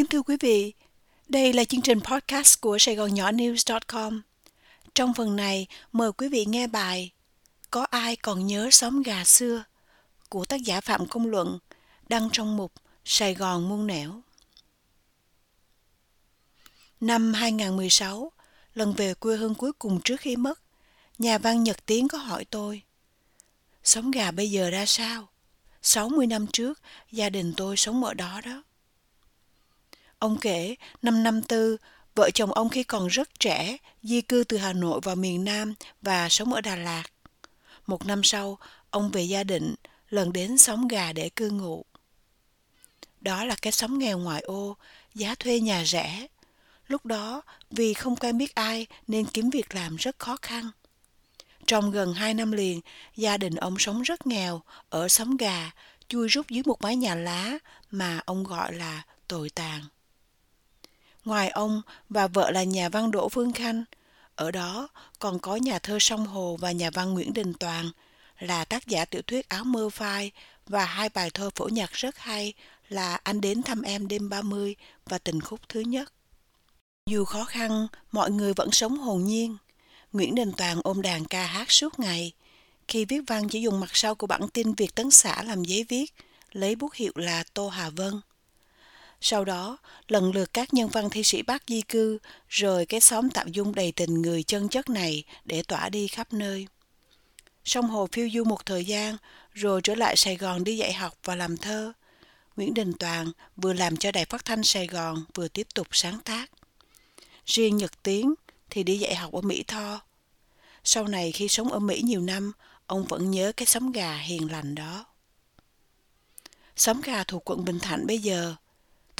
Kính thưa quý vị, đây là chương trình podcast của Sài Gòn Nhỏ News.com. Trong phần này, mời quý vị nghe bài Có ai còn nhớ xóm gà xưa của tác giả Phạm Công Luận đăng trong mục Sài Gòn muôn nẻo. Năm 2016, lần về quê hương cuối cùng trước khi mất, nhà văn Nhật Tiến có hỏi tôi sống gà bây giờ ra sao? 60 năm trước, gia đình tôi sống ở đó đó. Ông kể, năm năm tư, vợ chồng ông khi còn rất trẻ, di cư từ Hà Nội vào miền Nam và sống ở Đà Lạt. Một năm sau, ông về gia định, lần đến xóm gà để cư ngụ. Đó là cái xóm nghèo ngoại ô, giá thuê nhà rẻ. Lúc đó, vì không quen biết ai nên kiếm việc làm rất khó khăn. Trong gần hai năm liền, gia đình ông sống rất nghèo, ở xóm gà, chui rút dưới một mái nhà lá mà ông gọi là tồi tàn. Ngoài ông và vợ là nhà văn Đỗ Phương Khanh, ở đó còn có nhà thơ Sông Hồ và nhà văn Nguyễn Đình Toàn là tác giả tiểu thuyết Áo mơ phai và hai bài thơ phổ nhạc rất hay là Anh đến thăm em đêm 30 và Tình khúc thứ nhất. Dù khó khăn, mọi người vẫn sống hồn nhiên. Nguyễn Đình Toàn ôm đàn ca hát suốt ngày. Khi viết văn chỉ dùng mặt sau của bản tin Việt Tấn xã làm giấy viết, lấy bút hiệu là Tô Hà Vân. Sau đó, lần lượt các nhân văn thi sĩ Bắc di cư, rời cái xóm tạm dung đầy tình người chân chất này để tỏa đi khắp nơi. Sông Hồ phiêu du một thời gian, rồi trở lại Sài Gòn đi dạy học và làm thơ. Nguyễn Đình Toàn vừa làm cho Đài Phát thanh Sài Gòn vừa tiếp tục sáng tác. Riêng Nhật Tiến thì đi dạy học ở Mỹ Tho. Sau này khi sống ở Mỹ nhiều năm, ông vẫn nhớ cái xóm gà hiền lành đó. Xóm gà thuộc quận Bình Thạnh bây giờ –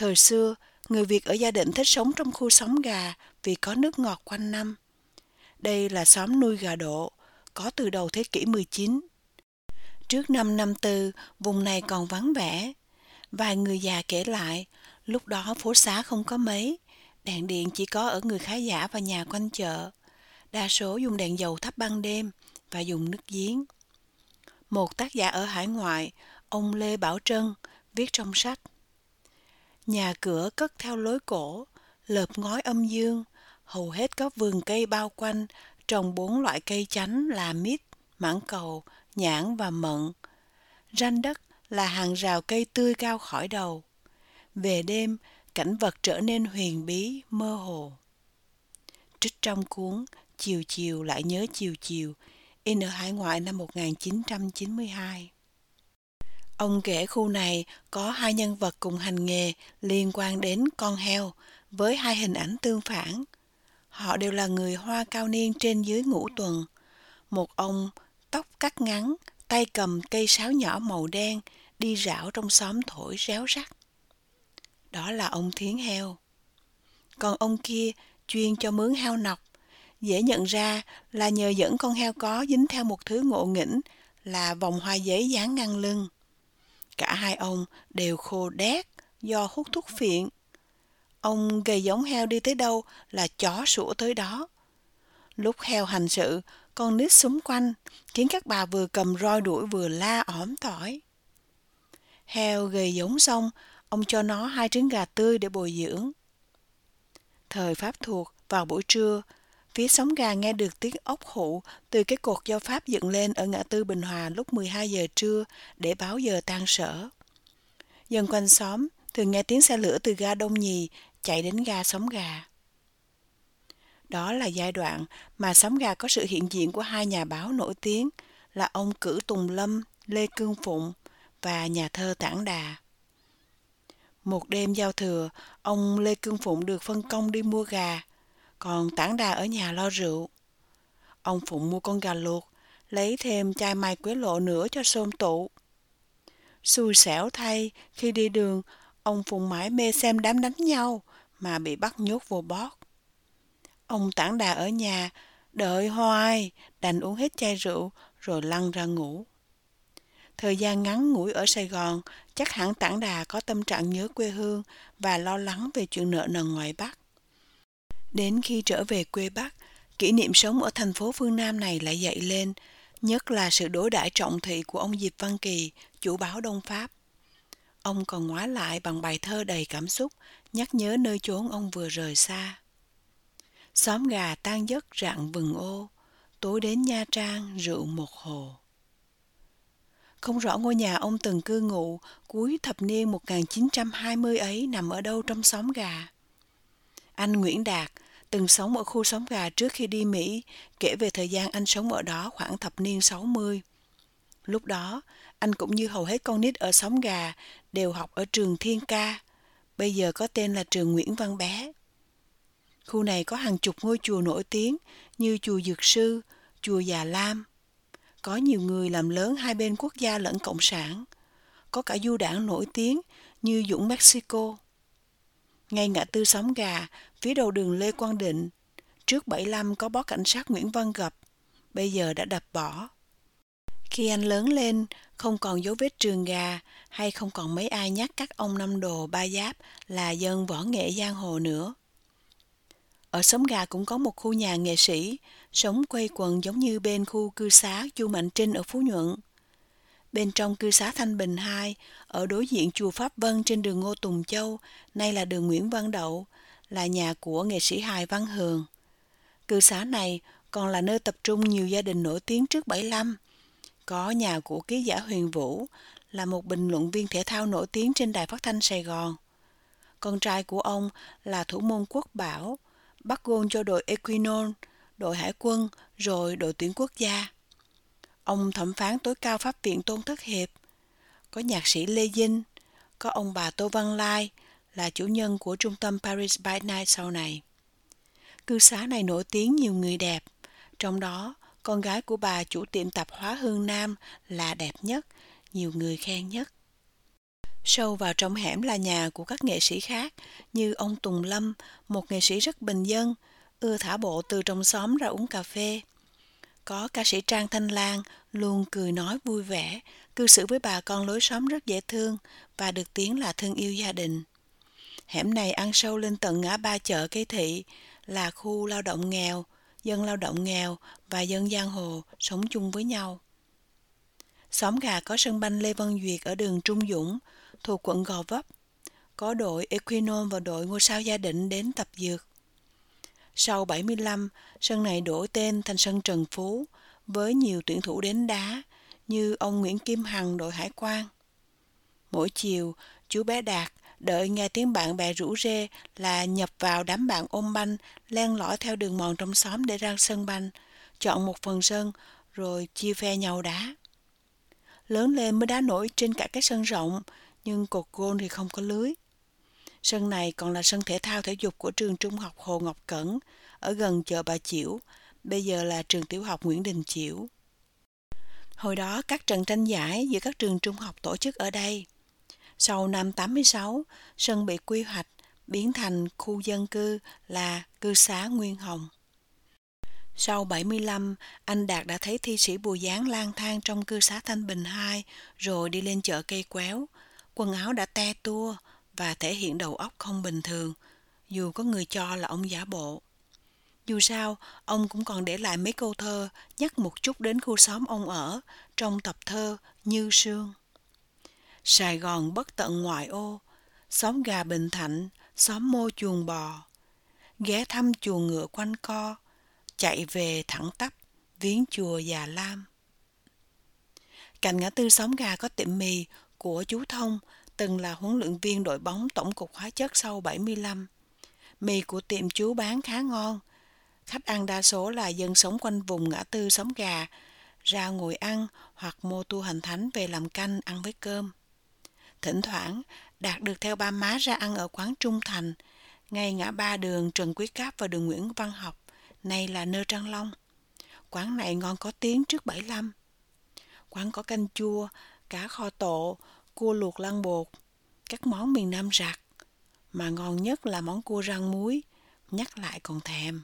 Thời xưa, người Việt ở gia định thích sống trong khu xóm gà vì có nước ngọt quanh năm. Đây là xóm nuôi gà độ, có từ đầu thế kỷ 19. Trước năm năm tư, vùng này còn vắng vẻ. Vài người già kể lại, lúc đó phố xá không có mấy, đèn điện chỉ có ở người khá giả và nhà quanh chợ. Đa số dùng đèn dầu thắp ban đêm và dùng nước giếng. Một tác giả ở hải ngoại, ông Lê Bảo Trân, viết trong sách Nhà cửa cất theo lối cổ, lợp ngói âm dương, hầu hết có vườn cây bao quanh, trồng bốn loại cây chánh là mít, mãng cầu, nhãn và mận. Ranh đất là hàng rào cây tươi cao khỏi đầu. Về đêm, cảnh vật trở nên huyền bí, mơ hồ. Trích trong cuốn Chiều chiều lại nhớ chiều chiều, in ở hải ngoại năm 1992. Ông kể khu này có hai nhân vật cùng hành nghề liên quan đến con heo với hai hình ảnh tương phản. Họ đều là người Hoa cao niên trên dưới ngũ tuần. Một ông tóc cắt ngắn, tay cầm cây sáo nhỏ màu đen, đi rảo trong xóm thổi réo rắt. Đó là ông Thiến Heo. Còn ông kia chuyên cho mướn heo nọc. Dễ nhận ra là nhờ dẫn con heo có dính theo một thứ ngộ nghĩnh là vòng hoa giấy dán ngang lưng. Cả hai ông đều khô đét do hút thuốc phiện. Ông gầy giống heo đi tới đâu là chó sủa tới đó. Lúc heo hành sự, con nít xung quanh, khiến các bà vừa cầm roi đuổi vừa la ỏm tỏi. Heo gầy giống xong, ông cho nó hai trứng gà tươi để bồi dưỡng. Thời Pháp thuộc, vào buổi trưa, phía sóng gà nghe được tiếng ốc hụ từ cái cột do Pháp dựng lên ở ngã tư Bình Hòa lúc 12 giờ trưa để báo giờ tan sở. Dân quanh xóm thường nghe tiếng xe lửa từ ga Đông Nhì chạy đến ga Sóng Gà. Đó là giai đoạn mà Sóng Gà có sự hiện diện của hai nhà báo nổi tiếng là ông Cử Tùng Lâm, Lê Cương Phụng và nhà thơ Tản Đà. Một đêm giao thừa, ông Lê Cương Phụng được phân công đi mua gà còn tản đà ở nhà lo rượu. Ông Phụng mua con gà luộc, lấy thêm chai mai quế lộ nữa cho xôm tụ. Xui xẻo thay, khi đi đường, ông Phụng mãi mê xem đám đánh nhau mà bị bắt nhốt vô bót. Ông tản đà ở nhà, đợi hoài, đành uống hết chai rượu rồi lăn ra ngủ. Thời gian ngắn ngủi ở Sài Gòn, chắc hẳn tản đà có tâm trạng nhớ quê hương và lo lắng về chuyện nợ nần ngoài Bắc. Đến khi trở về quê Bắc, kỷ niệm sống ở thành phố phương Nam này lại dậy lên, nhất là sự đối đãi trọng thị của ông Diệp Văn Kỳ, chủ báo Đông Pháp. Ông còn ngoái lại bằng bài thơ đầy cảm xúc, nhắc nhớ nơi chốn ông vừa rời xa. Xóm gà tan giấc rạng vừng ô, tối đến Nha Trang rượu một hồ. Không rõ ngôi nhà ông từng cư ngụ cuối thập niên 1920 ấy nằm ở đâu trong xóm gà. Anh Nguyễn Đạt từng sống ở khu xóm gà trước khi đi Mỹ, kể về thời gian anh sống ở đó khoảng thập niên 60. Lúc đó, anh cũng như hầu hết con nít ở xóm gà đều học ở trường Thiên Ca, bây giờ có tên là trường Nguyễn Văn Bé. Khu này có hàng chục ngôi chùa nổi tiếng như chùa Dược Sư, chùa Già Lam. Có nhiều người làm lớn hai bên quốc gia lẫn cộng sản. Có cả du đảng nổi tiếng như Dũng Mexico. Ngay ngã tư xóm gà, phía đầu đường Lê Quang Định, trước 75 có bó cảnh sát Nguyễn Văn Gập, bây giờ đã đập bỏ. Khi anh lớn lên, không còn dấu vết trường gà hay không còn mấy ai nhắc các ông năm đồ ba giáp là dân võ nghệ giang hồ nữa. Ở xóm gà cũng có một khu nhà nghệ sĩ, sống quây quần giống như bên khu cư xá Chu Mạnh Trinh ở Phú Nhuận. Bên trong cư xá Thanh Bình 2, ở đối diện chùa Pháp Vân trên đường Ngô Tùng Châu, nay là đường Nguyễn Văn Đậu, là nhà của nghệ sĩ hài Văn Hường. Cư xá này còn là nơi tập trung nhiều gia đình nổi tiếng trước 75. Có nhà của ký giả Huyền Vũ, là một bình luận viên thể thao nổi tiếng trên đài phát thanh Sài Gòn. Con trai của ông là thủ môn quốc bảo, bắt gôn cho đội Equinol, đội hải quân, rồi đội tuyển quốc gia. Ông thẩm phán tối cao pháp viện Tôn Thất Hiệp, có nhạc sĩ Lê Dinh, có ông bà Tô Văn Lai là chủ nhân của trung tâm Paris by Night sau này. Cư xá này nổi tiếng nhiều người đẹp, trong đó con gái của bà chủ tiệm tạp hóa Hương Nam là đẹp nhất, nhiều người khen nhất. Sâu vào trong hẻm là nhà của các nghệ sĩ khác như ông Tùng Lâm, một nghệ sĩ rất bình dân, ưa thả bộ từ trong xóm ra uống cà phê. Có ca sĩ Trang Thanh Lan luôn cười nói vui vẻ, cư xử với bà con lối xóm rất dễ thương và được tiếng là thương yêu gia đình. Hẻm này ăn sâu lên tận ngã ba chợ cây thị, là khu lao động nghèo, dân lao động nghèo và dân giang hồ sống chung với nhau. Xóm gà có sân banh Lê Văn Duyệt ở đường Trung Dũng, thuộc quận Gò Vấp. Có đội Equinom và đội ngôi sao gia định đến tập dược. Sau 75, sân này đổi tên thành sân Trần Phú, với nhiều tuyển thủ đến đá, như ông Nguyễn Kim Hằng đội hải quan. Mỗi chiều, chú bé Đạt đợi nghe tiếng bạn bè rủ rê là nhập vào đám bạn ôm banh, len lỏi theo đường mòn trong xóm để ra sân banh, chọn một phần sân, rồi chia phe nhau đá. Lớn lên mới đá nổi trên cả cái sân rộng, nhưng cột gôn thì không có lưới. Sân này còn là sân thể thao thể dục của trường trung học Hồ Ngọc Cẩn, ở gần chợ Bà Chiểu, bây giờ là trường tiểu học Nguyễn Đình Chiểu. Hồi đó các trận tranh giải giữa các trường trung học tổ chức ở đây. Sau năm 86, sân bị quy hoạch biến thành khu dân cư là cư xá Nguyên Hồng. Sau 75, anh Đạt đã thấy thi sĩ Bùi Giáng lang thang trong cư xá Thanh Bình 2 rồi đi lên chợ cây quéo. Quần áo đã te tua và thể hiện đầu óc không bình thường, dù có người cho là ông giả bộ. Dù sao, ông cũng còn để lại mấy câu thơ nhắc một chút đến khu xóm ông ở trong tập thơ Như Sương. Sài Gòn bất tận ngoại ô, xóm gà Bình Thạnh, xóm mô chuồng bò. Ghé thăm chuồng ngựa quanh co, chạy về thẳng tắp, viếng chùa Già Lam. Cạnh ngã tư xóm gà có tiệm mì của chú Thông, từng là huấn luyện viên đội bóng tổng cục hóa chất sau 75. Mì của tiệm chú bán khá ngon. Khách ăn đa số là dân sống quanh vùng ngã tư xóm gà, ra ngồi ăn hoặc mua tu hành thánh về làm canh ăn với cơm. Thỉnh thoảng, Đạt được theo ba má ra ăn ở quán Trung Thành, ngay ngã ba đường Trần Quý Cáp và đường Nguyễn Văn Học, nay là Nơ Trăng Long. Quán này ngon có tiếng trước 75. Quán có canh chua, cá kho tộ cua luộc lăn bột, các món miền Nam rạc. Mà ngon nhất là món cua rang muối, nhắc lại còn thèm.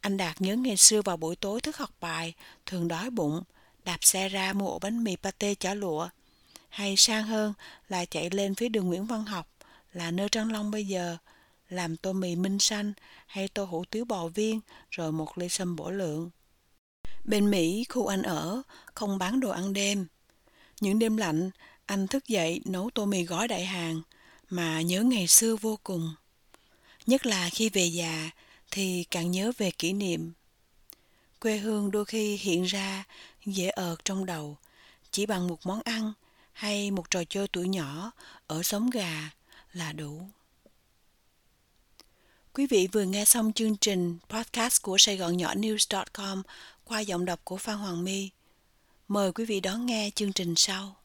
Anh Đạt nhớ ngày xưa vào buổi tối thức học bài, thường đói bụng, đạp xe ra mua ổ bánh mì pate chả lụa, hay sang hơn là chạy lên phía đường Nguyễn Văn Học là nơi Trăng Long bây giờ, làm tô mì minh xanh hay tô hủ tiếu bò viên rồi một ly sâm bổ lượng. Bên Mỹ, khu anh ở, không bán đồ ăn đêm. Những đêm lạnh, anh thức dậy nấu tô mì gói đại hàng, mà nhớ ngày xưa vô cùng. Nhất là khi về già, thì càng nhớ về kỷ niệm. Quê hương đôi khi hiện ra dễ ợt trong đầu, chỉ bằng một món ăn hay một trò chơi tuổi nhỏ ở sống gà là đủ. Quý vị vừa nghe xong chương trình podcast của Sài Gòn Nhỏ News.com qua giọng đọc của Phan Hoàng My. Mời quý vị đón nghe chương trình sau.